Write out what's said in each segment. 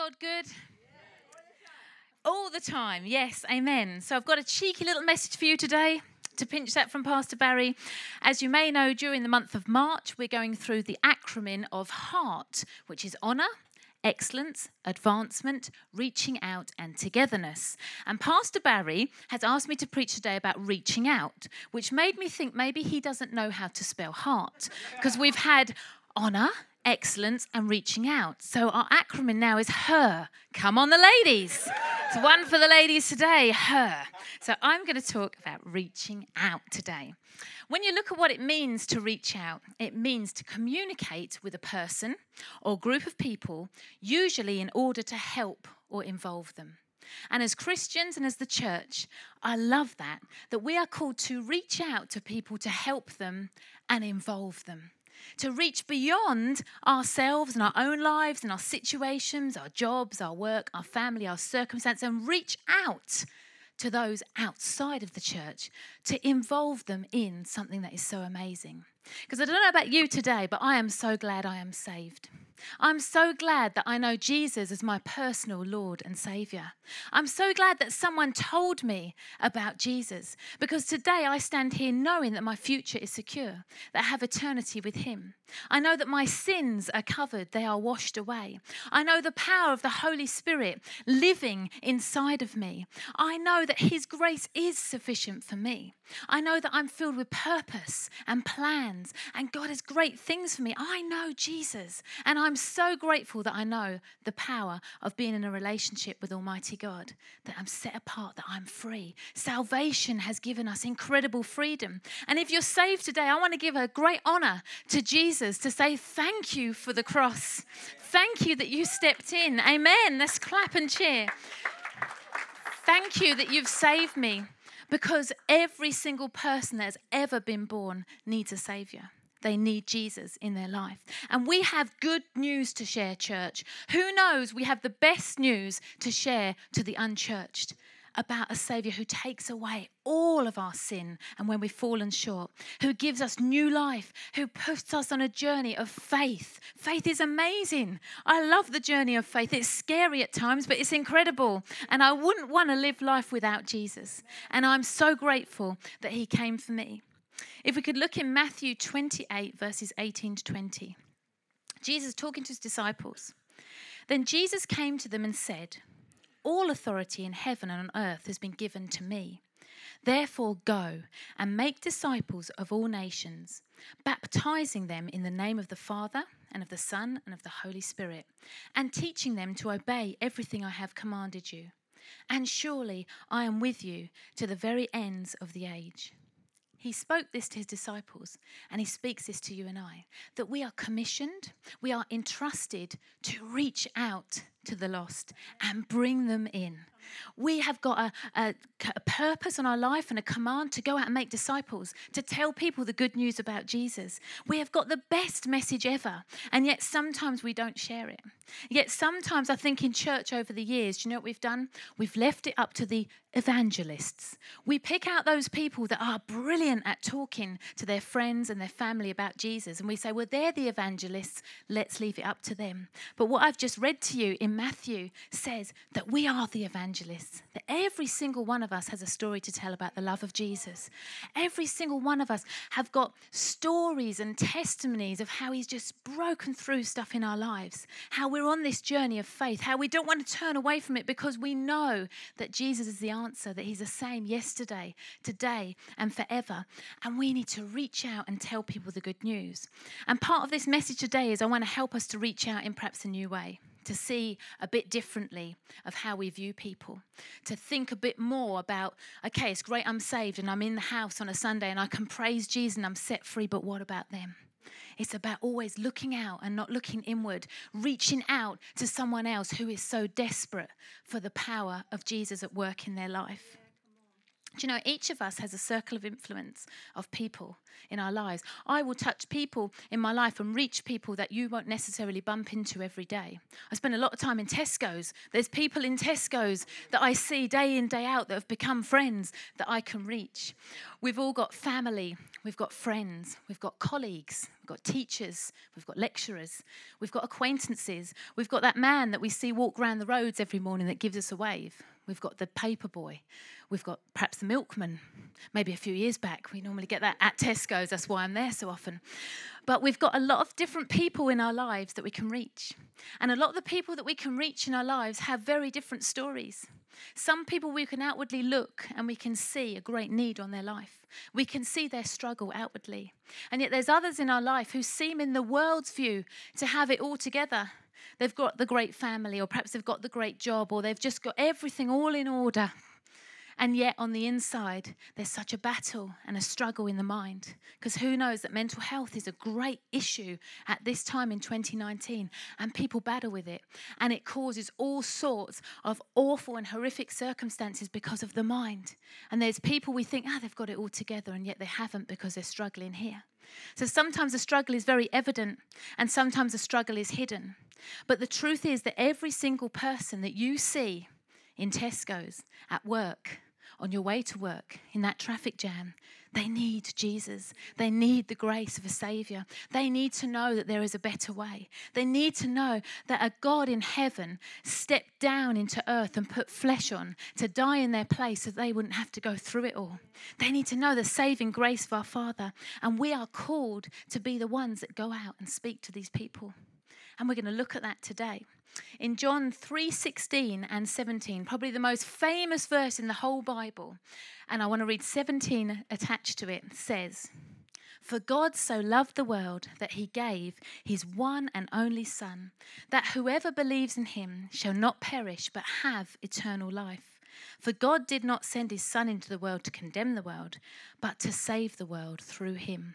God good? All the time, yes, amen. So I've got a cheeky little message for you today to pinch that from Pastor Barry. As you may know, during the month of March, we're going through the acronym of HEART, which is honour, excellence, advancement, reaching out, and togetherness. And Pastor Barry has asked me to preach today about reaching out, which made me think maybe he doesn't know how to spell heart, because we've had honour, excellence, and reaching out. So our acronym now is HER. Come on, the ladies. It's one for the ladies today, HER. So I'm going to talk about reaching out today. When you look at what it means to reach out, it means to communicate with a person or group of people, usually in order to help or involve them. And as Christians and as the church, I love that, that we are called to reach out to people to help them and involve them to reach beyond ourselves and our own lives and our situations, our jobs, our work, our family, our circumstance, and reach out to those outside of the church to involve them in something that is so amazing. Because I don't know about you today, but I am so glad I am saved. I'm so glad that I know Jesus as my personal Lord and Savior. I'm so glad that someone told me about Jesus because today I stand here knowing that my future is secure, that I have eternity with Him. I know that my sins are covered, they are washed away. I know the power of the Holy Spirit living inside of me. I know that His grace is sufficient for me. I know that I'm filled with purpose and plans, and God has great things for me. I know Jesus, and I'm so grateful that I know the power of being in a relationship with Almighty God, that I'm set apart, that I'm free. Salvation has given us incredible freedom. And if you're saved today, I want to give a great honor to Jesus to say thank you for the cross. Thank you that you stepped in. Amen. Let's clap and cheer. Thank you that you've saved me because every single person that's ever been born needs a savior. They need Jesus in their life. And we have good news to share, church. Who knows? We have the best news to share to the unchurched about a Savior who takes away all of our sin and when we've fallen short, who gives us new life, who puts us on a journey of faith. Faith is amazing. I love the journey of faith. It's scary at times, but it's incredible. And I wouldn't want to live life without Jesus. And I'm so grateful that He came for me. If we could look in Matthew 28, verses 18 to 20, Jesus talking to his disciples. Then Jesus came to them and said, All authority in heaven and on earth has been given to me. Therefore, go and make disciples of all nations, baptizing them in the name of the Father and of the Son and of the Holy Spirit, and teaching them to obey everything I have commanded you. And surely I am with you to the very ends of the age. He spoke this to his disciples, and he speaks this to you and I that we are commissioned, we are entrusted to reach out to the lost and bring them in. We have got a, a, a, purpose on our life and a command to go out and make disciples, to tell people the good news about Jesus. We have got the best message ever, and yet sometimes we don't share it. Yet sometimes I think in church over the years, do you know what we've done? We've left it up to the evangelists. We pick out those people that are brilliant at talking to their friends and their family about Jesus, and we say, well, they're the evangelists, let's leave it up to them. But what I've just read to you in Matthew says that we are the evangelists, that every single one of us has a story to tell about the love of Jesus. Every single one of us have got stories and testimonies of how he's just broken through stuff in our lives, how we're on this journey of faith, how we don't want to turn away from it because we know that Jesus is the answer, that he's the same yesterday, today, and forever. And we need to reach out and tell people the good news. And part of this message today is I want to help us to reach out in perhaps a new way to see a bit differently of how we view people, to think a bit more about, okay, it's great I'm saved and I'm in the house on a Sunday and I can praise Jesus and I'm set free, but what about them? It's about always looking out and not looking inward, reaching out to someone else who is so desperate for the power of Jesus at work in their life. Do you know, each of us has a circle of influence of people in our lives. I will touch people in my life and reach people that you won't necessarily bump into every day. I spend a lot of time in Tesco's. There's people in Tesco's that I see day in, day out that have become friends that I can reach. We've all got family, we've got friends, we've got colleagues, we've got teachers, we've got lecturers, we've got acquaintances, we've got that man that we see walk around the roads every morning that gives us a wave. We've got the paper boy. We've got perhaps the milkman. Maybe a few years back, we normally get that at Tesco's. That's why I'm there so often. But we've got a lot of different people in our lives that we can reach. And a lot of the people that we can reach in our lives have very different stories. Some people we can outwardly look and we can see a great need on their life. We can see their struggle outwardly. And yet there's others in our life who seem, in the world's view, to have it all together they've got the great family, or perhaps they've got the great job, or they've just got everything all in order. And yet, on the inside, there's such a battle and a struggle in the mind. Because who knows that mental health is a great issue at this time in 2019, and people battle with it. And it causes all sorts of awful and horrific circumstances because of the mind. And there's people we think, ah, they've got it all together, and yet they haven't because they're struggling here. So sometimes the struggle is very evident, and sometimes the struggle is hidden. But the truth is that every single person that you see in Tesco's, at work, on your way to work, in that traffic jam, they need Jesus. They need the grace of a Savior. They need to know that there is a better way. They need to know that a God in heaven stepped down into earth and put flesh on to die in their place so they wouldn't have to go through it all. They need to know the saving grace of our Father. And we are called to be the ones that go out and speak to these people. And we're going to look at that today. In John 3:16 and 17, probably the most famous verse in the whole Bible, and I want to read 17 attached to it, says, for God so loved the world that he gave his one and only Son, that whoever believes in him shall not perish but have eternal life. For God did not send his Son into the world to condemn the world, but to save the world through him.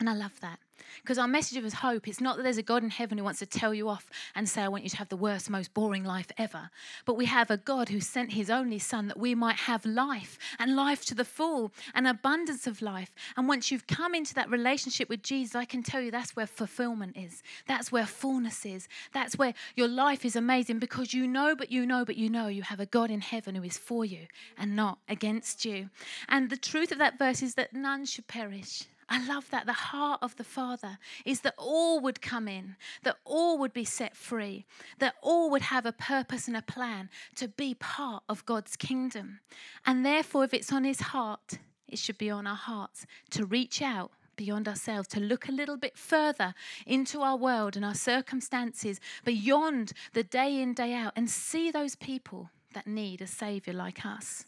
And I love that. Because our message of hope, it's not that there's a God in heaven who wants to tell you off and say, I want you to have the worst, most boring life ever. But we have a God who sent his only Son that we might have life and life to the full, and abundance of life. And once you've come into that relationship with Jesus, I can tell you that's where fulfillment is. That's where fullness is. That's where your life is amazing because you know, but you know, but you know you have a God in heaven who is for you and not against you. And the truth of that verse is that none should perish I love that. The heart of the Father is that all would come in, that all would be set free, that all would have a purpose and a plan to be part of God's kingdom. And therefore, if it's on His heart, it should be on our hearts to reach out beyond ourselves, to look a little bit further into our world and our circumstances, beyond the day in, day out, and see those people that need a Savior like us.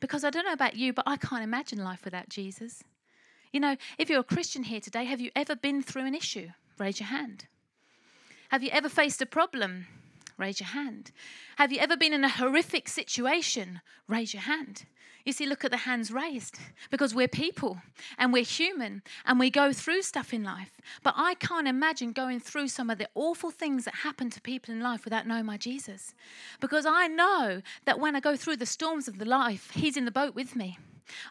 Because I don't know about you, but I can't imagine life without Jesus. You know, if you're a Christian here today, have you ever been through an issue? Raise your hand. Have you ever faced a problem? Raise your hand. Have you ever been in a horrific situation? Raise your hand. You see, look at the hands raised because we're people and we're human and we go through stuff in life. But I can't imagine going through some of the awful things that happen to people in life without knowing my Jesus. Because I know that when I go through the storms of the life, He's in the boat with me.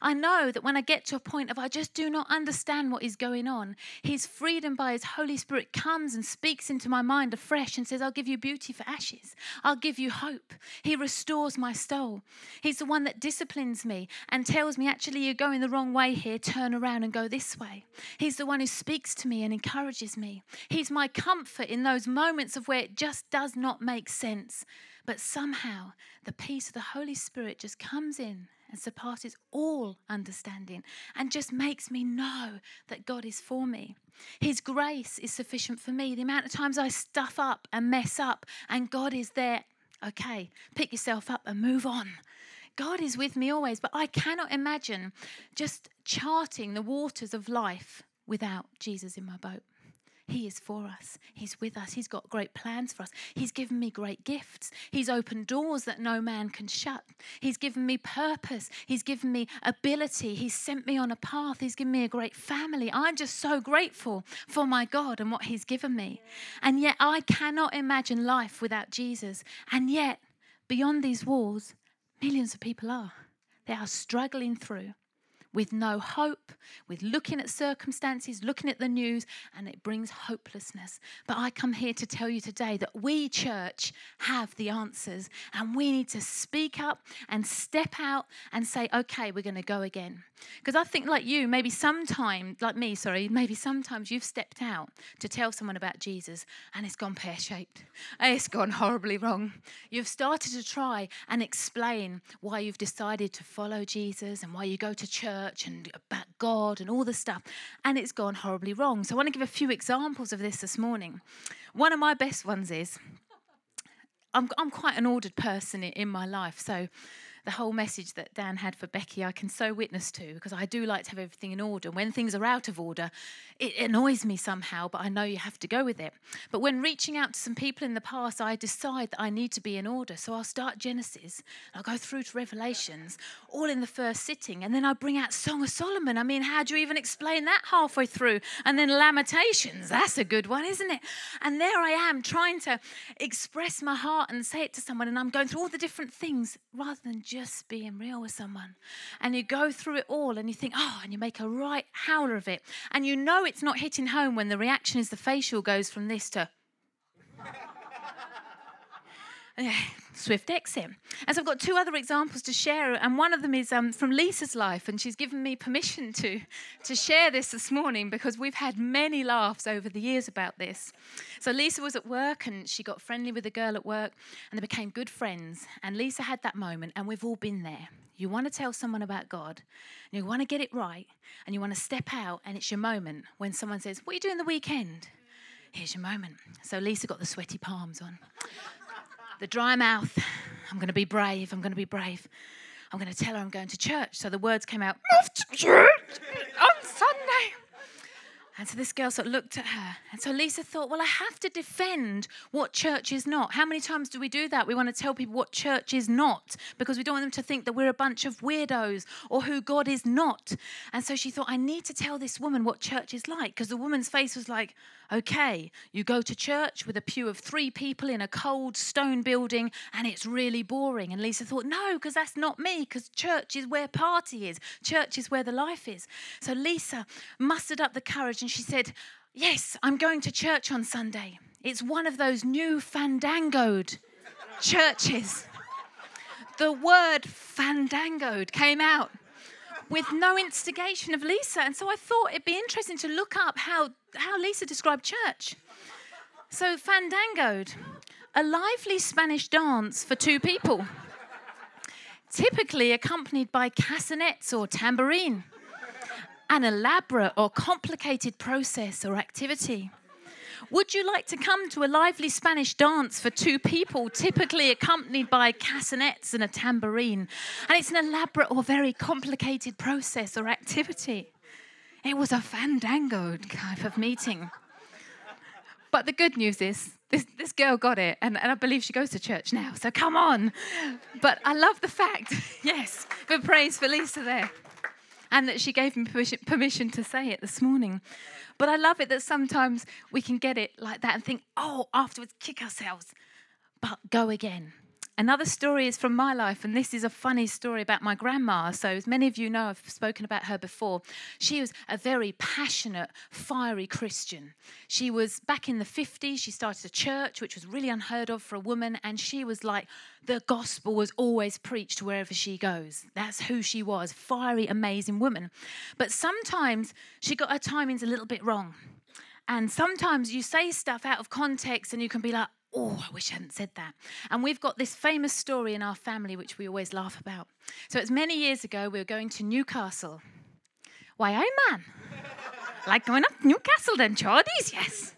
I know that when I get to a point of I just do not understand what is going on, His freedom by His Holy Spirit comes and speaks into my mind afresh and says, I'll give you beauty for ashes. I'll give you hope. He restores my soul. He's the one that disciplines me and tells me, actually, you're going the wrong way here, turn around and go this way. He's the one who speaks to me and encourages me. He's my comfort in those moments of where it just does not make sense. But somehow the peace of the Holy Spirit just comes in and surpasses all understanding and just makes me know that God is for me. His grace is sufficient for me. The amount of times I stuff up and mess up, and God is there. Okay, pick yourself up and move on. God is with me always, but I cannot imagine just charting the waters of life without Jesus in my boat. He is for us. He's with us. He's got great plans for us. He's given me great gifts. He's opened doors that no man can shut. He's given me purpose. He's given me ability. He's sent me on a path. He's given me a great family. I'm just so grateful for my God and what He's given me. And yet, I cannot imagine life without Jesus. And yet, beyond these walls, millions of people are. They are struggling through with no hope, with looking at circumstances, looking at the news, and it brings hopelessness. But I come here to tell you today that we, church, have the answers, and we need to speak up and step out and say, okay, we're going to go again. Because I think, like you, maybe sometime, like me, sorry, maybe sometimes you've stepped out to tell someone about Jesus and it's gone pear shaped. It's gone horribly wrong. You've started to try and explain why you've decided to follow Jesus and why you go to church and about God and all the stuff, and it's gone horribly wrong. So I want to give a few examples of this this morning. One of my best ones is I'm, I'm quite an ordered person in my life. So the whole message that Dan had for Becky, I can so witness to because I do like to have everything in order. When things are out of order, it annoys me somehow, but I know you have to go with it. But when reaching out to some people in the past, I decide that I need to be in order. So I'll start Genesis, I'll go through to Revelations, all in the first sitting, and then I bring out Song of Solomon. I mean, how do you even explain that halfway through? And then Lamentations, that's a good one, isn't it? And there I am trying to express my heart and say it to someone, and I'm going through all the different things rather than just being real with someone. And you go through it all and you think, oh, and you make a right howler of it. And you know it's not hitting home when the reaction is the facial goes from this to. swift exit. And so I've got two other examples to share, and one of them is um, from Lisa's life, and she's given me permission to, to share this this morning because we've had many laughs over the years about this. So Lisa was at work, and she got friendly with a girl at work, and they became good friends. And Lisa had that moment, and we've all been there. You want to tell someone about God, and you want to get it right, and you want to step out, and it's your moment when someone says, What are you doing the weekend? Here's your moment. So Lisa got the sweaty palms on the dry mouth. I'm going to be brave. I'm going to be brave. I'm going to tell her I'm going to church. So the words came out, off to church on Sunday. And so this girl sort of looked at her. And so Lisa thought, well, I have to defend what church is not. How many times do we do that? We want to tell people what church is not because we don't want them to think that we're a bunch of weirdos or who God is not. And so she thought, I need to tell this woman what church is like because the woman's face was like, okay, you go to church with a pew of three people in a cold stone building and it's really boring. And Lisa thought, no, because that's not me because church is where party is, church is where the life is. So Lisa mustered up the courage and she said, Yes, I'm going to church on Sunday. It's one of those new fandangoed churches. The word fandangoed came out with no instigation of Lisa. And so I thought it'd be interesting to look up how, how Lisa described church. So, fandangoed, a lively Spanish dance for two people, typically accompanied by castanets or tambourine an elaborate or complicated process or activity. Would you like to come to a lively Spanish dance for two people, typically accompanied by castanets and a tambourine? And it's an elaborate or very complicated process or activity. It was a fandango type of meeting. But the good news is, this, this girl got it, and, and I believe she goes to church now, so come on. But I love the fact, yes, but praise for Lisa there and that she gave me permission to say it this morning. But I love it that sometimes we can get it like that and think, oh, afterwards, kick ourselves, but go again. Another story is from my life, and this is a funny story about my grandma. So, as many of you know, I've spoken about her before. She was a very passionate, fiery Christian. She was back in the 50s, she started a church, which was really unheard of for a woman, and she was like, the gospel was always preached wherever she goes. That's who she was fiery, amazing woman. But sometimes she got her timings a little bit wrong. And sometimes you say stuff out of context and you can be like, oh, I wish I hadn't said that. And we've got this famous story in our family which we always laugh about. So it's many years ago, we were going to Newcastle. Why, oh man. like going up Newcastle then, Geordies, yes.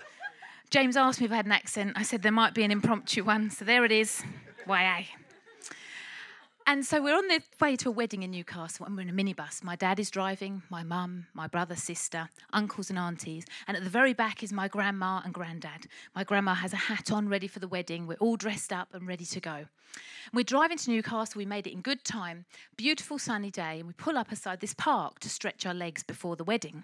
James asked me if I had an accent. I said there might be an impromptu one. So there it is. Why, I. And so we're on the way to a wedding in Newcastle and we're in a minibus. My dad is driving, my mum, my brother, sister, uncles and aunties. And at the very back is my grandma and granddad. My grandma has a hat on ready for the wedding. We're all dressed up and ready to go. We're driving to Newcastle. We made it in good time. Beautiful sunny day. And we pull up aside this park to stretch our legs before the wedding.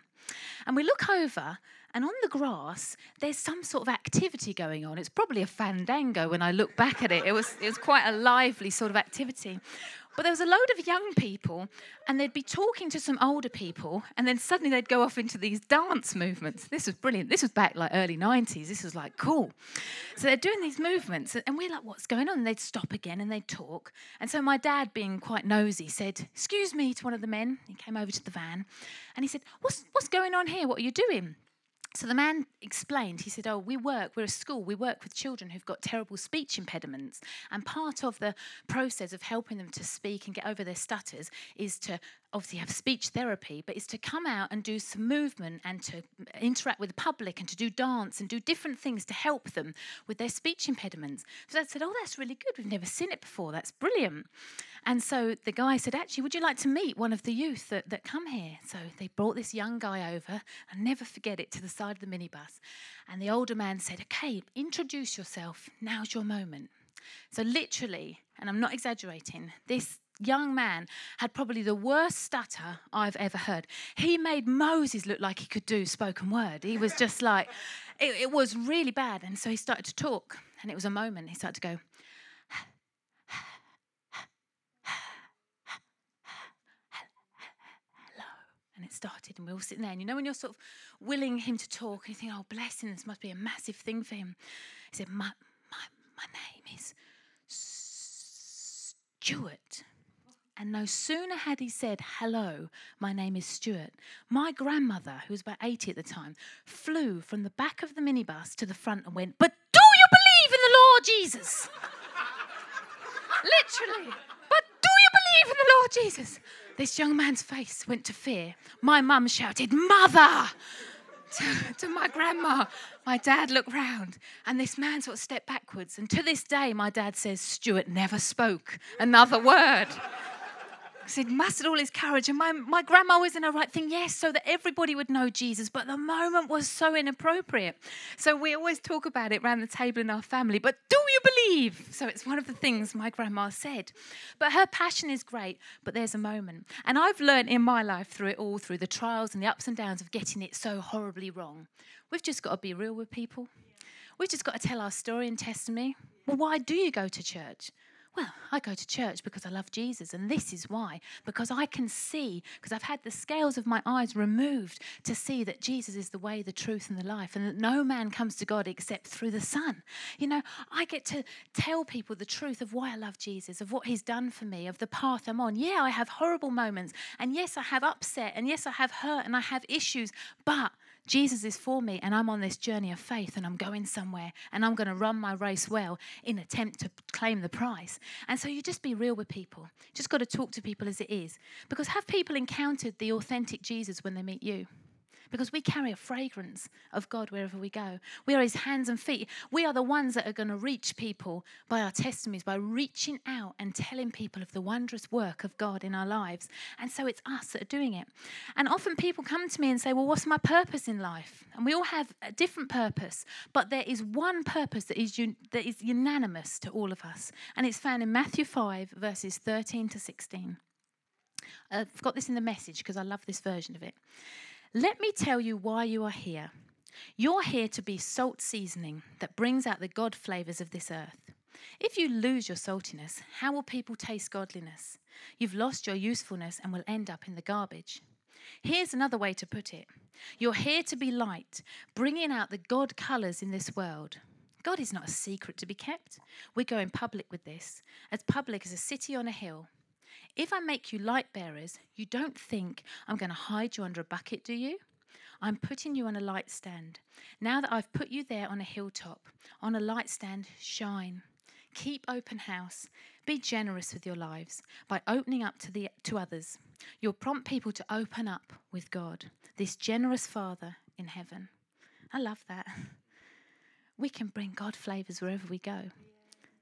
And we look over and on the grass, there's some sort of activity going on. It's probably a fandango when I look back at it. It was, it was quite a lively sort of activity. But there was a load of young people, and they'd be talking to some older people, and then suddenly they'd go off into these dance movements. This was brilliant. This was back like early 90s. This was like cool. So they're doing these movements, and we're like, what's going on? And they'd stop again and they'd talk. And so my dad, being quite nosy, said, Excuse me to one of the men. He came over to the van, and he said, What's, what's going on here? What are you doing? So the man explained, he said, Oh, we work, we're a school, we work with children who've got terrible speech impediments. And part of the process of helping them to speak and get over their stutters is to obviously have speech therapy, but is to come out and do some movement and to interact with the public and to do dance and do different things to help them with their speech impediments. So I said, Oh, that's really good. We've never seen it before. That's brilliant. And so the guy said, Actually, would you like to meet one of the youth that, that come here? So they brought this young guy over, and never forget it, to the side of the minibus. And the older man said, Okay, introduce yourself. Now's your moment. So, literally, and I'm not exaggerating, this young man had probably the worst stutter I've ever heard. He made Moses look like he could do spoken word. He was just like, it, it was really bad. And so he started to talk, and it was a moment. He started to go, hello. and it started, and we were all sitting there. And you know, when you're sort of willing him to talk, and you think, oh, bless him, this must be a massive thing for him. He said, my, my, my name is Stuart. And no sooner had he said, Hello, my name is Stuart, my grandmother, who was about 80 at the time, flew from the back of the minibus to the front and went, But do you believe in the Lord Jesus? Literally. But do you believe in the Lord Jesus? This young man's face went to fear. My mum shouted, Mother! To, to, my grandma. My dad looked round, and this man sort of stepped backwards. And to this day, my dad says, Stuart never spoke another word he'd mustered all his courage. And my, my grandma was in her right thing, yes, so that everybody would know Jesus. But the moment was so inappropriate. So we always talk about it around the table in our family. But do you believe? So it's one of the things my grandma said. But her passion is great, but there's a moment. And I've learned in my life through it all, through the trials and the ups and downs of getting it so horribly wrong. We've just got to be real with people. We've just got to tell our story and testimony. Well, why do you go to church? Well, I go to church because I love Jesus, and this is why. Because I can see, because I've had the scales of my eyes removed to see that Jesus is the way, the truth, and the life, and that no man comes to God except through the Son. You know, I get to tell people the truth of why I love Jesus, of what He's done for me, of the path I'm on. Yeah, I have horrible moments, and yes, I have upset, and yes, I have hurt, and I have issues, but Jesus is for me, and I'm on this journey of faith, and I'm going somewhere, and I'm going to run my race well in attempt to claim the prize. And so you just be real with people. Just got to talk to people as it is. Because have people encountered the authentic Jesus when they meet you? Because we carry a fragrance of God wherever we go. We are His hands and feet. We are the ones that are going to reach people by our testimonies, by reaching out and telling people of the wondrous work of God in our lives. And so it's us that are doing it. And often people come to me and say, Well, what's my purpose in life? And we all have a different purpose, but there is one purpose that is, un- that is unanimous to all of us. And it's found in Matthew 5, verses 13 to 16. Uh, I've got this in the message because I love this version of it. Let me tell you why you are here. You're here to be salt seasoning that brings out the God flavors of this earth. If you lose your saltiness, how will people taste godliness? You've lost your usefulness and will end up in the garbage. Here's another way to put it You're here to be light, bringing out the God colors in this world. God is not a secret to be kept. We go in public with this, as public as a city on a hill. If I make you light bearers, you don't think I'm going to hide you under a bucket, do you? I'm putting you on a light stand. Now that I've put you there on a hilltop, on a light stand, shine. Keep open house. Be generous with your lives by opening up to, the, to others. You'll prompt people to open up with God, this generous Father in heaven. I love that. We can bring God flavors wherever we go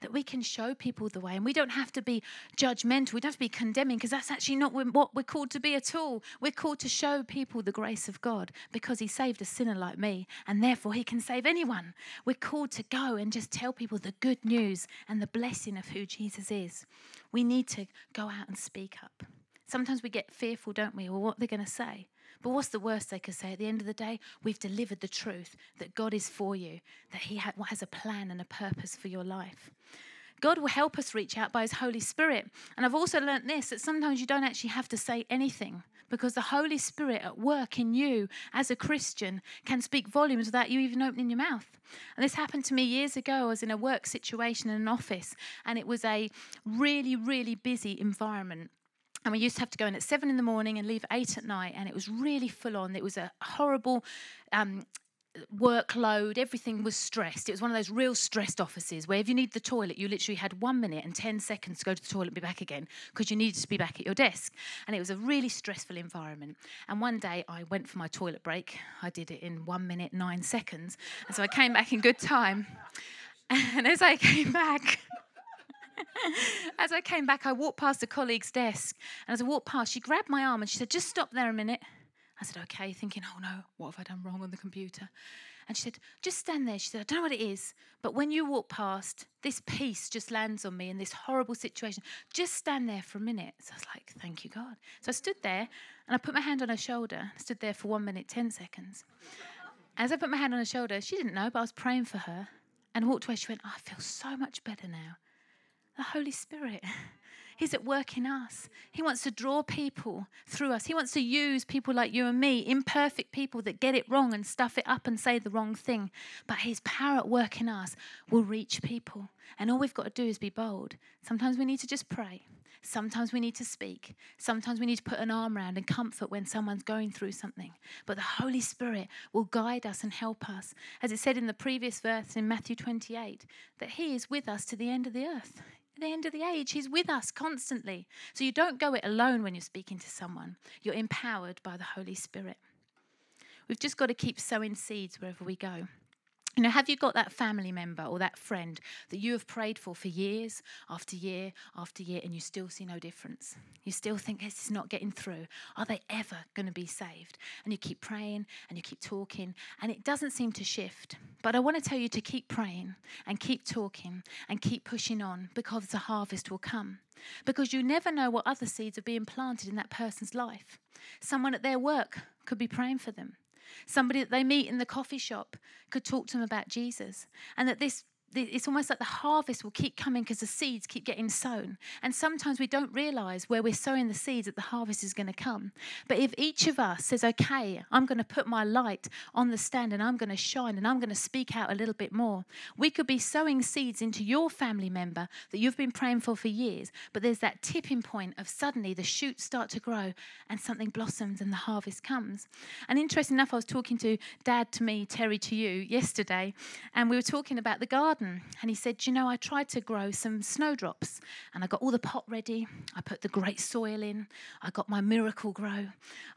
that we can show people the way. And we don't have to be judgmental, we don't have to be condemning, because that's actually not what we're called to be at all. We're called to show people the grace of God because He saved a sinner like me, and therefore He can save anyone. We're called to go and just tell people the good news and the blessing of who Jesus is. We need to go out and speak up. Sometimes we get fearful, don't we, or what they're going to say. But what's the worst they could say? At the end of the day, we've delivered the truth that God is for you, that He has a plan and a purpose for your life. God will help us reach out by His Holy Spirit. And I've also learnt this that sometimes you don't actually have to say anything because the Holy Spirit at work in you as a Christian can speak volumes without you even opening your mouth. And this happened to me years ago. I was in a work situation in an office, and it was a really, really busy environment. And we used to have to go in at seven in the morning and leave at eight at night, and it was really full on. It was a horrible um, workload, everything was stressed. It was one of those real stressed offices where if you need the toilet, you literally had one minute and 10 seconds to go to the toilet and be back again because you needed to be back at your desk. And it was a really stressful environment. And one day I went for my toilet break. I did it in one minute, nine seconds. And so I came back in good time. And as I came back, as I came back, I walked past a colleague's desk. And as I walked past, she grabbed my arm and she said, Just stop there a minute. I said, okay, thinking, oh no, what have I done wrong on the computer? And she said, just stand there. She said, I don't know what it is, but when you walk past, this peace just lands on me in this horrible situation. Just stand there for a minute. So I was like, thank you, God. So I stood there and I put my hand on her shoulder, I stood there for one minute, 10 seconds. As I put my hand on her shoulder, she didn't know, but I was praying for her and walked away. She went, oh, I feel so much better now. The Holy Spirit. He's at work in us. He wants to draw people through us. He wants to use people like you and me, imperfect people that get it wrong and stuff it up and say the wrong thing. But His power at work in us will reach people. And all we've got to do is be bold. Sometimes we need to just pray. Sometimes we need to speak. Sometimes we need to put an arm around and comfort when someone's going through something. But the Holy Spirit will guide us and help us. As it said in the previous verse in Matthew 28, that He is with us to the end of the earth the end of the age. He's with us constantly. So you don't go it alone when you're speaking to someone, you're empowered by the Holy Spirit. We've just got to keep sowing seeds wherever we go. You know, have you got that family member or that friend that you have prayed for for years after year after year and you still see no difference? You still think this is not getting through. Are they ever going to be saved? And you keep praying and you keep talking and it doesn't seem to shift. But I want to tell you to keep praying and keep talking and keep pushing on because the harvest will come. Because you never know what other seeds are being planted in that person's life. Someone at their work could be praying for them. Somebody that they meet in the coffee shop could talk to them about Jesus. And that this it's almost like the harvest will keep coming because the seeds keep getting sown. And sometimes we don't realize where we're sowing the seeds that the harvest is going to come. But if each of us says, okay, I'm going to put my light on the stand and I'm going to shine and I'm going to speak out a little bit more, we could be sowing seeds into your family member that you've been praying for for years. But there's that tipping point of suddenly the shoots start to grow and something blossoms and the harvest comes. And interesting enough, I was talking to dad to me, Terry to you yesterday, and we were talking about the garden garden and he said, You know, I tried to grow some snowdrops and I got all the pot ready. I put the great soil in. I got my Miracle-Gro.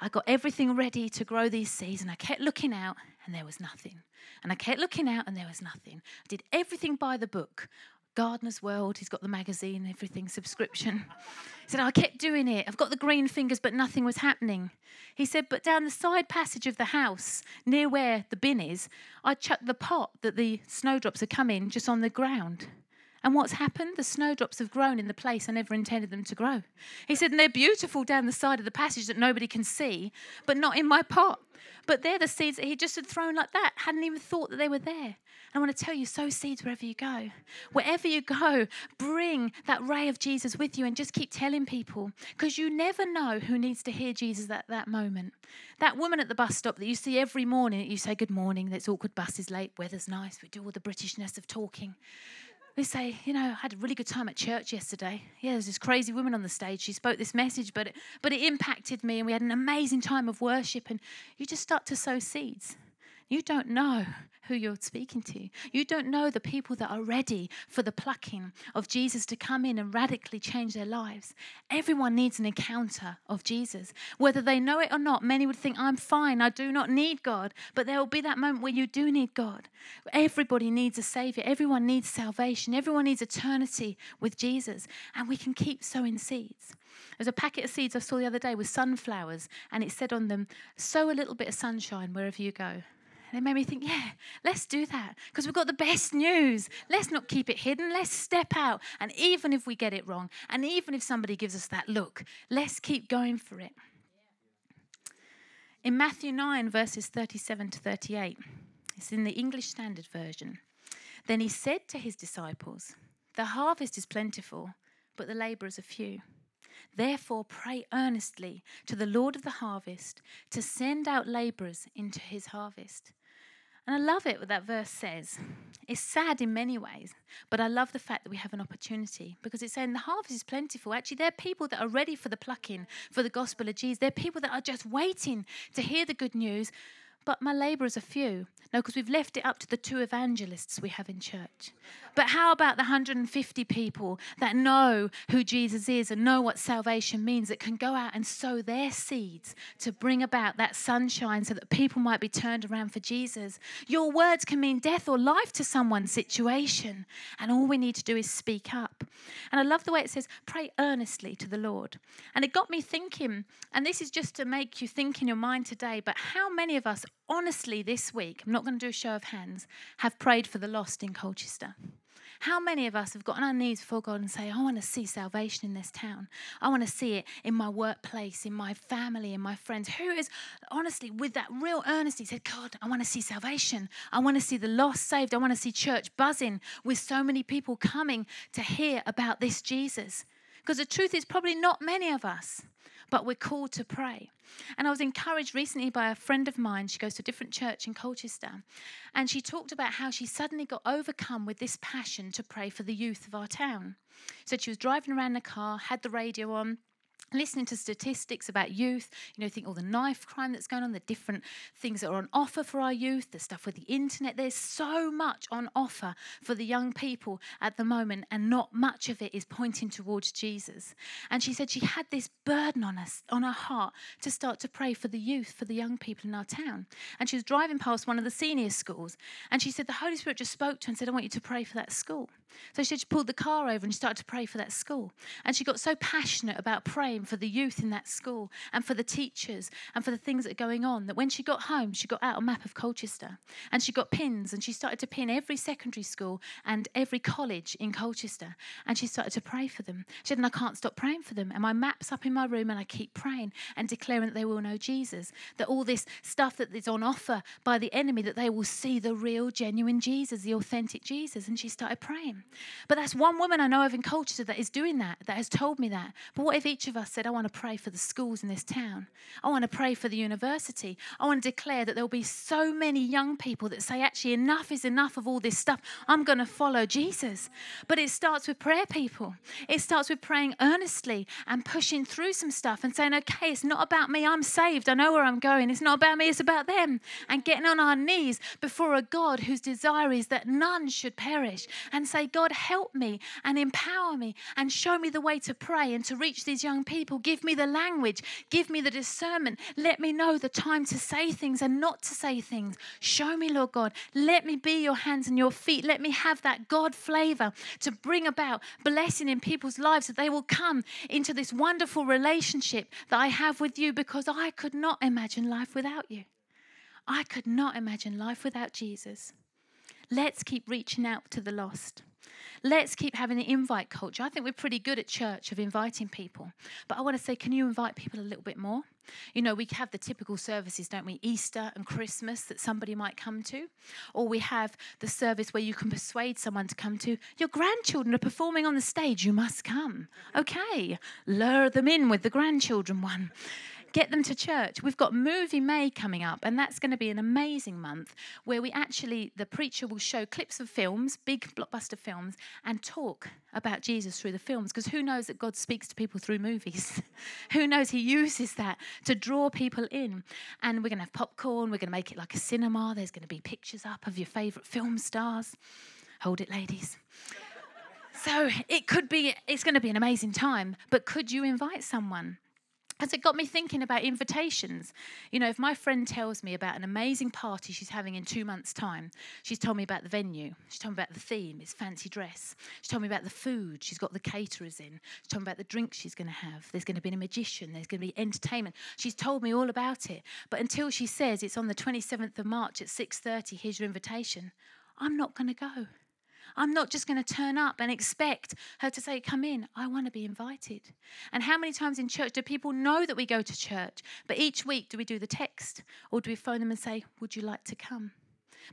I got everything ready to grow these seeds and I kept looking out and there was nothing. And I kept looking out and there was nothing. I did everything by the book. Gardener's World, he's got the magazine, everything, subscription. He said, I kept doing it. I've got the green fingers, but nothing was happening. He said, but down the side passage of the house, near where the bin is, I chucked the pot that the snowdrops come in just on the ground. And what's happened? The snowdrops have grown in the place I never intended them to grow. He said, and they're beautiful down the side of the passage that nobody can see, but not in my pot. But they're the seeds that he just had thrown like that, hadn't even thought that they were there. And I want to tell you, sow seeds wherever you go. Wherever you go, bring that ray of Jesus with you and just keep telling people because you never know who needs to hear Jesus at that moment. That woman at the bus stop that you see every morning, you say, Good morning, that's awkward, bus is late, weather's nice, we do all the Britishness of talking. We say, you know, I had a really good time at church yesterday. Yeah, there's this crazy woman on the stage. She spoke this message, but it, but it impacted me, and we had an amazing time of worship. And you just start to sow seeds. You don't know who you're speaking to. You don't know the people that are ready for the plucking of Jesus to come in and radically change their lives. Everyone needs an encounter of Jesus. Whether they know it or not, many would think, I'm fine, I do not need God. But there will be that moment where you do need God. Everybody needs a Savior, everyone needs salvation, everyone needs eternity with Jesus. And we can keep sowing seeds. There's a packet of seeds I saw the other day with sunflowers, and it said on them, Sow a little bit of sunshine wherever you go. And it made me think, yeah, let's do that because we've got the best news. Let's not keep it hidden. Let's step out. And even if we get it wrong, and even if somebody gives us that look, let's keep going for it. In Matthew 9, verses 37 to 38, it's in the English Standard Version. Then he said to his disciples, The harvest is plentiful, but the laborers are few. Therefore, pray earnestly to the Lord of the harvest to send out laborers into his harvest. And I love it what that verse says. It's sad in many ways, but I love the fact that we have an opportunity because it's saying the harvest is plentiful. Actually, there are people that are ready for the plucking for the gospel of Jesus. There are people that are just waiting to hear the good news, but my labourers are few. No, because we've left it up to the two evangelists we have in church. But how about the 150 people that know who Jesus is and know what salvation means, that can go out and sow their seeds to bring about that sunshine so that people might be turned around for Jesus? Your words can mean death or life to someone's situation, and all we need to do is speak up. And I love the way it says, pray earnestly to the Lord. And it got me thinking, and this is just to make you think in your mind today, but how many of us honestly this week, I'm not going to do a show of hands, have prayed for the lost in Colchester? How many of us have got on our knees before God and say, I want to see salvation in this town. I want to see it in my workplace, in my family, in my friends. Who is honestly, with that real earnestness said, God, I want to see salvation. I want to see the lost saved. I want to see church buzzing with so many people coming to hear about this Jesus. Because the truth is, probably not many of us but we're called to pray. And I was encouraged recently by a friend of mine. She goes to a different church in Colchester. And she talked about how she suddenly got overcome with this passion to pray for the youth of our town. So she was driving around the car, had the radio on, listening to statistics about youth, you know, think all the knife crime that's going on, the different things that are on offer for our youth, the stuff with the internet. There's so much on offer for the young people at the moment, and not much of it is pointing towards Jesus. And she said she had this burden on us, on her heart, to start to pray for the youth, for the young people in our town. And she was driving past one of the senior schools, and she said the Holy Spirit just spoke to her and said, I want you to pray for that school. So she pulled the car over and she started to pray for that school. And she got so passionate about praying for the youth in that school and for the teachers and for the things that are going on that when she got home, she got out a map of Colchester and she got pins and she started to pin every secondary school and every college in Colchester. And she started to pray for them. She said, and I can't stop praying for them. And my map's up in my room and I keep praying and declaring that they will know Jesus, that all this stuff that is on offer by the enemy, that they will see the real, genuine Jesus, the authentic Jesus. And she started praying. But that's one woman I know of in Colchester that is doing that, that has told me that. But what if each of us said, I want to pray for the schools in this town? I want to pray for the university. I want to declare that there will be so many young people that say, actually, enough is enough of all this stuff. I'm going to follow Jesus. But it starts with prayer, people. It starts with praying earnestly and pushing through some stuff and saying, okay, it's not about me. I'm saved. I know where I'm going. It's not about me. It's about them. And getting on our knees before a God whose desire is that none should perish and say, God, help me and empower me and show me the way to pray and to reach these young people. Give me the language, give me the discernment. Let me know the time to say things and not to say things. Show me, Lord God. Let me be your hands and your feet. Let me have that God flavor to bring about blessing in people's lives that they will come into this wonderful relationship that I have with you because I could not imagine life without you. I could not imagine life without Jesus. Let's keep reaching out to the lost. Let's keep having the invite culture. I think we're pretty good at church of inviting people. But I want to say, can you invite people a little bit more? You know, we have the typical services, don't we? Easter and Christmas that somebody might come to. Or we have the service where you can persuade someone to come to. Your grandchildren are performing on the stage, you must come. Okay, lure them in with the grandchildren one get them to church. We've got Movie May coming up, and that's going to be an amazing month where we actually, the preacher will show clips of films, big blockbuster films, and talk about Jesus through the films. Because who knows that God speaks to people through movies? who knows He uses that to draw people in? And we're going to have popcorn, we're going to make it like a cinema, there's going to be pictures up of your favourite film stars. Hold it, ladies. So it could be, it's going to be an amazing time, but could you invite someone? And it got me thinking about invitations. You know, if my friend tells me about an amazing party she's having in two months' time, she's told me about the venue, she's told me about the theme, it's fancy dress, she's told me about the food, she's got the caterers in, she's told me about the drinks she's going to have, there's going to be a magician, there's going to be entertainment. She's told me all about it. But until she says it's on the 27th of March at 6:30, here's your invitation, I'm not going to go. I'm not just going to turn up and expect her to say, Come in. I want to be invited. And how many times in church do people know that we go to church? But each week, do we do the text or do we phone them and say, Would you like to come?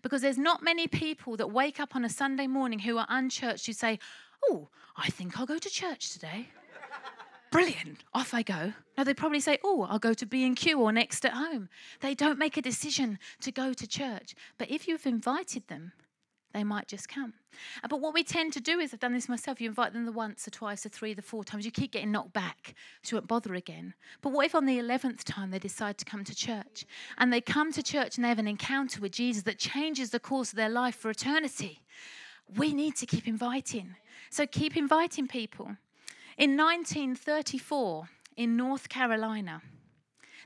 Because there's not many people that wake up on a Sunday morning who are unchurched who say, Oh, I think I'll go to church today. Brilliant. Off I go. Now they probably say, "Oh, I'll go to B&Q or next at home." They don't make a decision to go to church. But if you've invited them, they might just come. Uh, but what we tend to do is, I've done this myself, you invite them the once, or twice, or three, the four times, you keep getting knocked back, so you won't bother again. But what if on the 11th time they decide to come to church? And they come to church and they have an encounter with Jesus that changes the course of their life for eternity? We need to keep inviting. So keep inviting people. In 1934, in North Carolina,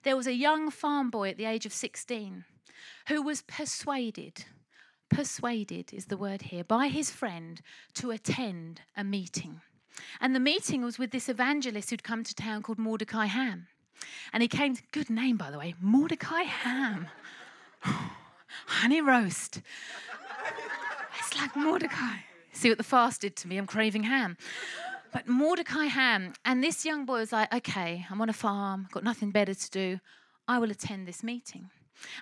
there was a young farm boy at the age of 16 who was persuaded persuaded is the word here, by his friend to attend a meeting. And the meeting was with this evangelist who'd come to town called Mordecai Ham. And he came, good name by the way, Mordecai Ham. honey roast. It's like Mordecai. See what the fast did to me? I'm craving ham. But Mordecai Ham, and this young boy was like, okay, I'm on a farm, got nothing better to do. I will attend this meeting.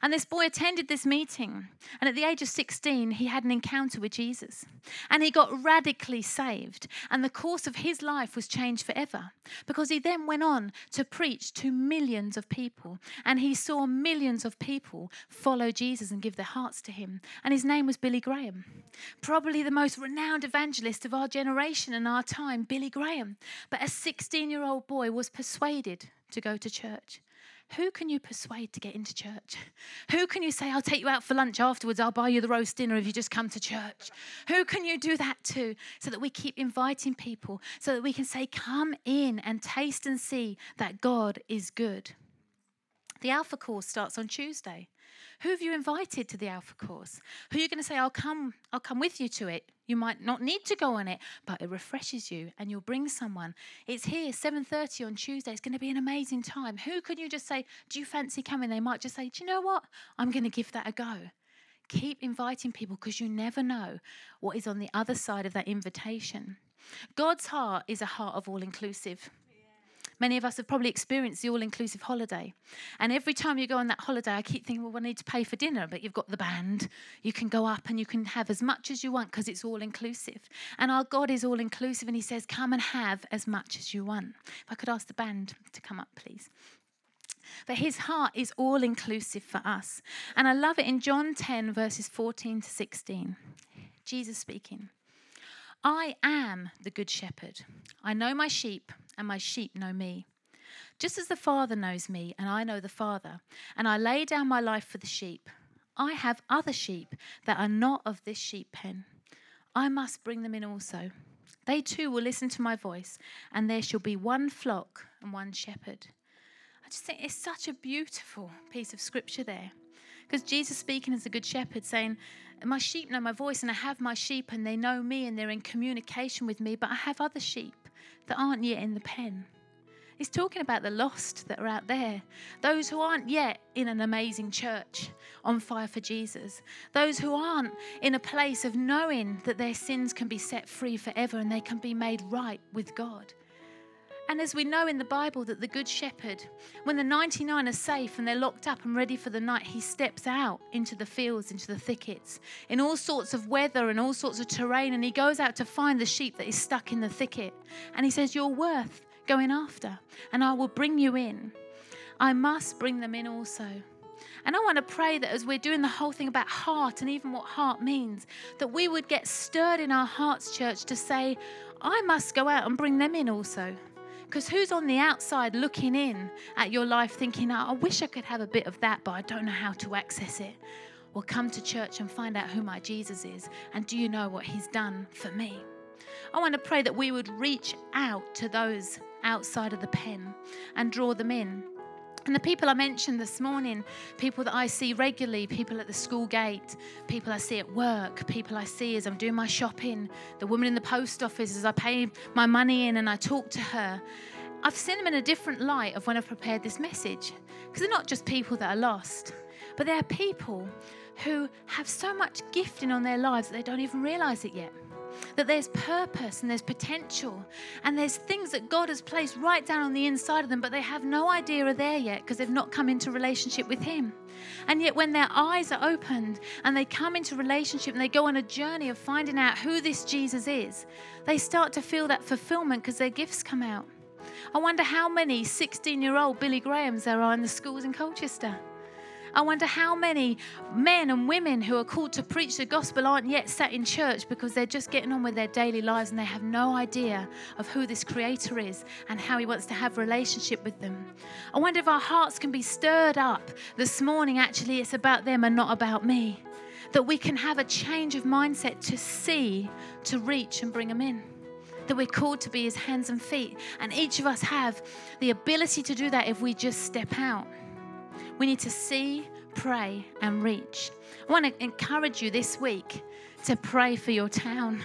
And this boy attended this meeting. And at the age of 16, he had an encounter with Jesus. And he got radically saved. And the course of his life was changed forever because he then went on to preach to millions of people. And he saw millions of people follow Jesus and give their hearts to him. And his name was Billy Graham. Probably the most renowned evangelist of our generation and our time, Billy Graham. But a 16 year old boy was persuaded to go to church. Who can you persuade to get into church? Who can you say, I'll take you out for lunch afterwards, I'll buy you the roast dinner if you just come to church? Who can you do that to so that we keep inviting people, so that we can say, Come in and taste and see that God is good? The Alpha course starts on Tuesday. Who have you invited to the Alpha course? Who are you going to say, I'll come, I'll come with you to it? You might not need to go on it, but it refreshes you and you'll bring someone. It's here, 7.30 on Tuesday. It's going to be an amazing time. Who can you just say, do you fancy coming? They might just say, do you know what? I'm going to give that a go. Keep inviting people because you never know what is on the other side of that invitation. God's heart is a heart of all inclusive. Many of us have probably experienced the all inclusive holiday. And every time you go on that holiday, I keep thinking, well, we need to pay for dinner, but you've got the band. You can go up and you can have as much as you want because it's all inclusive. And our God is all inclusive, and He says, come and have as much as you want. If I could ask the band to come up, please. But his heart is all inclusive for us. And I love it in John 10, verses 14 to 16. Jesus speaking. I am the good shepherd. I know my sheep, and my sheep know me. Just as the Father knows me, and I know the Father, and I lay down my life for the sheep, I have other sheep that are not of this sheep pen. I must bring them in also. They too will listen to my voice, and there shall be one flock and one shepherd. I just think it's such a beautiful piece of scripture there. Because Jesus speaking as a good shepherd, saying, My sheep know my voice, and I have my sheep, and they know me, and they're in communication with me, but I have other sheep that aren't yet in the pen. He's talking about the lost that are out there, those who aren't yet in an amazing church on fire for Jesus, those who aren't in a place of knowing that their sins can be set free forever and they can be made right with God. And as we know in the Bible, that the Good Shepherd, when the 99 are safe and they're locked up and ready for the night, he steps out into the fields, into the thickets, in all sorts of weather and all sorts of terrain, and he goes out to find the sheep that is stuck in the thicket. And he says, You're worth going after, and I will bring you in. I must bring them in also. And I want to pray that as we're doing the whole thing about heart and even what heart means, that we would get stirred in our hearts, church, to say, I must go out and bring them in also. Because who's on the outside looking in at your life thinking, oh, I wish I could have a bit of that, but I don't know how to access it? Well, come to church and find out who my Jesus is. And do you know what he's done for me? I want to pray that we would reach out to those outside of the pen and draw them in. And the people I mentioned this morning, people that I see regularly, people at the school gate, people I see at work, people I see as I'm doing my shopping, the woman in the post office as I pay my money in and I talk to her, I've seen them in a different light of when I've prepared this message. Because they're not just people that are lost, but they are people who have so much gifting on their lives that they don't even realize it yet. That there's purpose and there's potential and there's things that God has placed right down on the inside of them, but they have no idea are there yet because they've not come into relationship with Him. And yet, when their eyes are opened and they come into relationship and they go on a journey of finding out who this Jesus is, they start to feel that fulfillment because their gifts come out. I wonder how many 16 year old Billy Grahams there are in the schools in Colchester. I wonder how many men and women who are called to preach the gospel aren't yet sat in church because they're just getting on with their daily lives and they have no idea of who this creator is and how he wants to have relationship with them. I wonder if our hearts can be stirred up this morning. Actually, it's about them and not about me. That we can have a change of mindset to see, to reach, and bring them in that we're called to be his hands and feet. And each of us have the ability to do that if we just step out. We need to see, pray, and reach. I want to encourage you this week to pray for your town,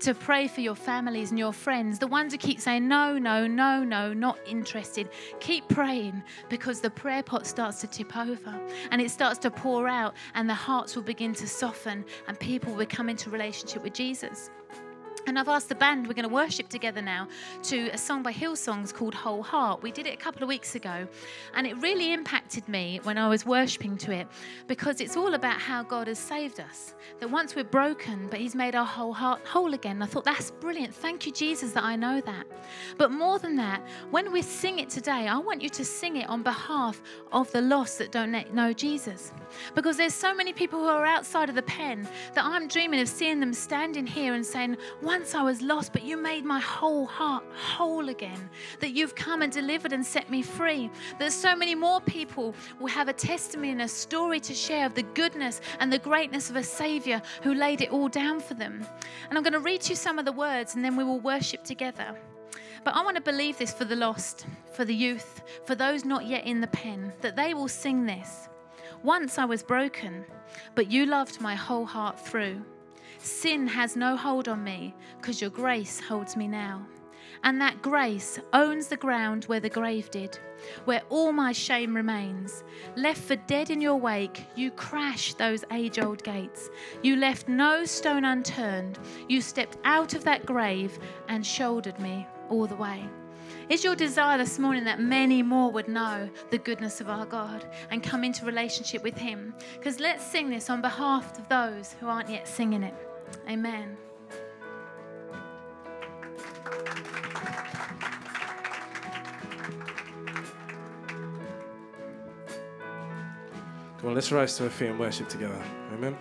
to pray for your families and your friends, the ones who keep saying, no, no, no, no, not interested. Keep praying because the prayer pot starts to tip over and it starts to pour out, and the hearts will begin to soften, and people will come into relationship with Jesus. And I've asked the band, we're going to worship together now, to a song by Hillsongs called Whole Heart. We did it a couple of weeks ago, and it really impacted me when I was worshiping to it because it's all about how God has saved us. That once we're broken, but He's made our whole heart whole again. I thought, that's brilliant. Thank you, Jesus, that I know that. But more than that, when we sing it today, I want you to sing it on behalf of the lost that don't know Jesus. Because there's so many people who are outside of the pen that I'm dreaming of seeing them standing here and saying, Once I was lost, but you made my whole heart whole again. That you've come and delivered and set me free. There's so many more people will have a testimony and a story to share of the goodness and the greatness of a Savior who laid it all down for them. And I'm going to read you some of the words and then we will worship together. But I want to believe this for the lost, for the youth, for those not yet in the pen, that they will sing this. Once I was broken, but you loved my whole heart through. Sin has no hold on me because your grace holds me now. And that grace owns the ground where the grave did, where all my shame remains. Left for dead in your wake, you crashed those age old gates. You left no stone unturned. You stepped out of that grave and shouldered me all the way. Is your desire this morning that many more would know the goodness of our God and come into relationship with Him? Because let's sing this on behalf of those who aren't yet singing it. Amen. Come on, let's rise to our feet and worship together. Amen.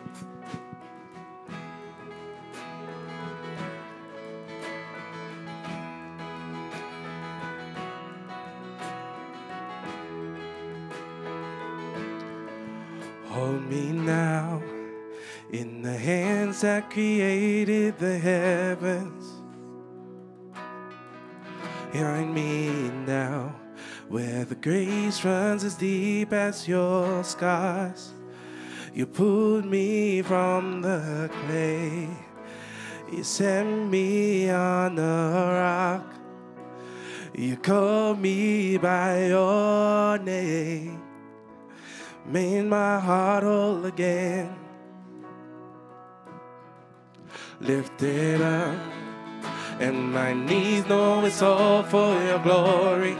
That created the heavens. Behind me now, where the grace runs as deep as your scars. You pulled me from the clay. You set me on a rock. You called me by your name made my heart whole again. Lifted up, and my knees know it's all for your glory.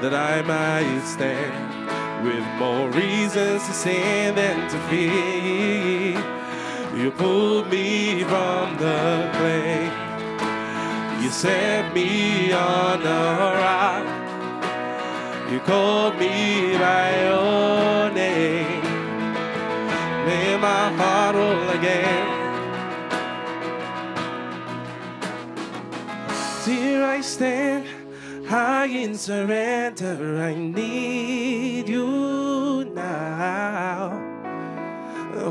That I might stand with more reasons to sin than to fear. You pulled me from the clay. You set me on a rock. You called me by your made my heart whole again. Here I stand, high in surrender. I need you now.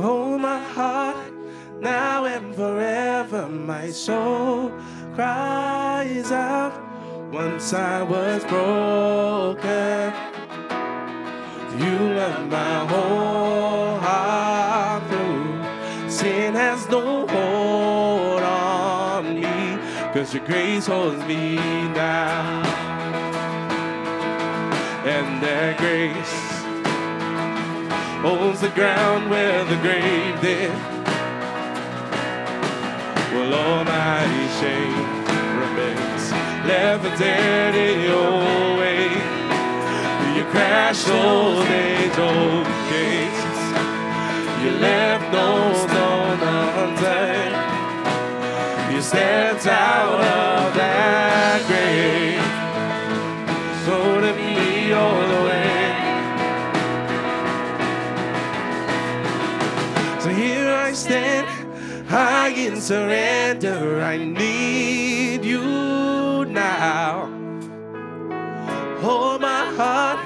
Hold my heart now and forever. My soul cries out. Once I was broken, you left my whole heart has no hold on me, cause your grace holds me now. And that grace holds the ground where the grave did. While all my shame remains, left dead in your way. You crash those age old oh, gates. You left stands out of that grave. So to me, all the way. So here I stand, high in surrender. I need you now. Hold my heart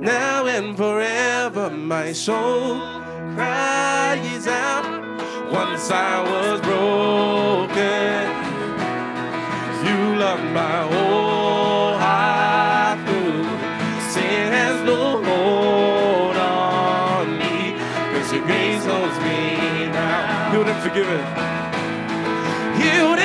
now and forever. My soul cries out. Once I was broken, you loved my whole heart through. Sin has no hold on me, cause your grace holds me now. Healed and forgiven. You.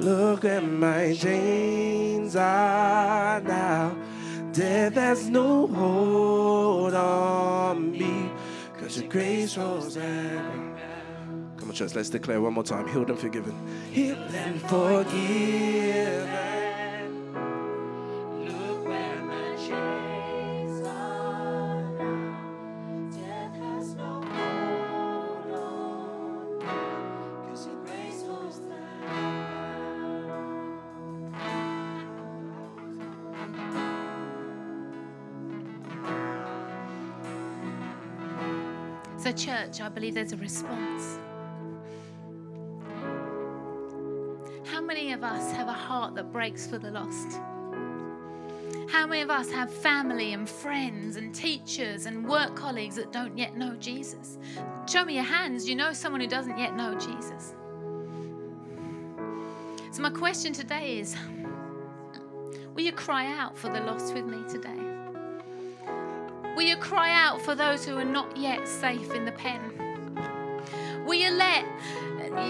Look at my chains are now. Death has no hold on me. Cause your grace holds down. Come on, church, let's declare one more time. Healed and forgiven. Healed and forgiven. Church, I believe there's a response. How many of us have a heart that breaks for the lost? How many of us have family and friends and teachers and work colleagues that don't yet know Jesus? Show me your hands. You know someone who doesn't yet know Jesus. So, my question today is Will you cry out for the lost with me today? Will you cry out for those who are not yet safe in the pen? Will you let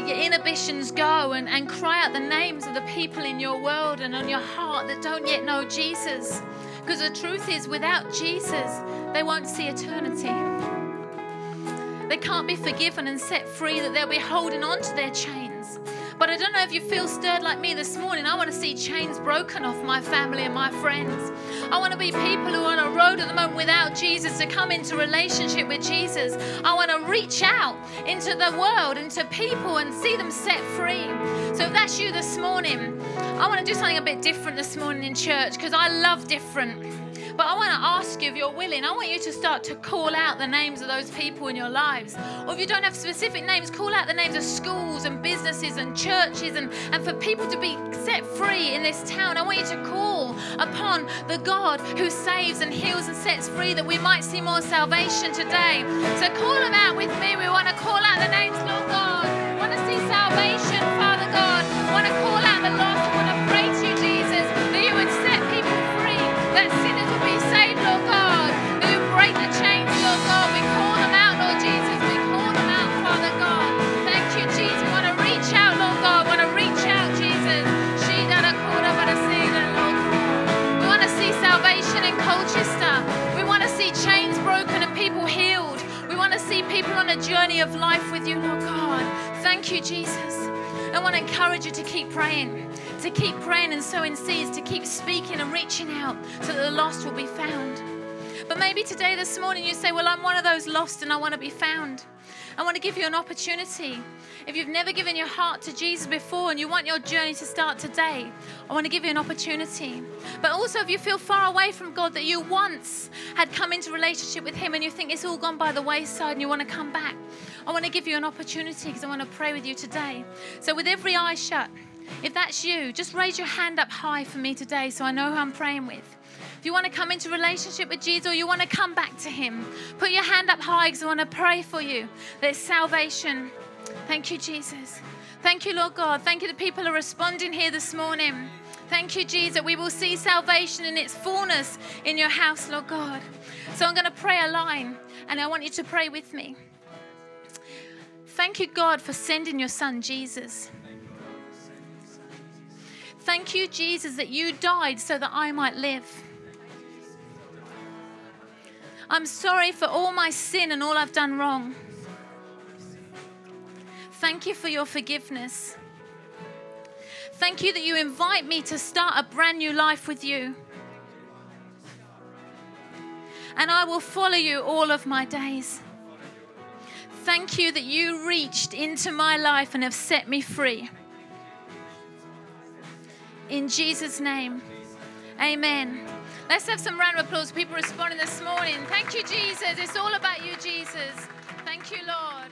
your inhibitions go and, and cry out the names of the people in your world and on your heart that don't yet know Jesus? Because the truth is, without Jesus, they won't see eternity. They can't be forgiven and set free, that they'll be holding on to their chains. But I don't know if you feel stirred like me this morning. I want to see chains broken off my family and my friends. I want to be people who are on a road at the moment without Jesus to come into relationship with Jesus. I want to reach out into the world, into people, and see them set free. So if that's you this morning, I want to do something a bit different this morning in church because I love different. But I want to ask you if you're willing, I want you to start to call out the names of those people in your lives. Or if you don't have specific names, call out the names of schools and businesses and churches and, and for people to be set free in this town. I want you to call upon the God who saves and heals and sets free that we might see more salvation today. So call them out with me. We want to call out the names, Lord God. We want to see salvation, Father God. We want to call on a journey of life with you, Lord God. Thank you, Jesus. I want to encourage you to keep praying, to keep praying and sowing seeds, to keep speaking and reaching out so that the lost will be found. But maybe today, this morning, you say, Well, I'm one of those lost and I want to be found. I want to give you an opportunity. If you've never given your heart to Jesus before and you want your journey to start today, I want to give you an opportunity. But also, if you feel far away from God, that you once had come into relationship with Him and you think it's all gone by the wayside and you want to come back, I want to give you an opportunity because I want to pray with you today. So, with every eye shut, if that's you, just raise your hand up high for me today so I know who I'm praying with. If you want to come into relationship with Jesus or you want to come back to Him, put your hand up high because I want to pray for you. There's salvation. Thank you, Jesus. Thank you, Lord God. Thank you that people are responding here this morning. Thank you, Jesus. We will see salvation in its fullness in your house, Lord God. So I'm going to pray a line and I want you to pray with me. Thank you, God, for sending your son, Jesus. Thank you, Jesus, that you died so that I might live. I'm sorry for all my sin and all I've done wrong. Thank you for your forgiveness. Thank you that you invite me to start a brand new life with you. And I will follow you all of my days. Thank you that you reached into my life and have set me free. In Jesus' name, amen. Let's have some round of applause. People responding this morning. Thank you, Jesus. It's all about you, Jesus. Thank you, Lord.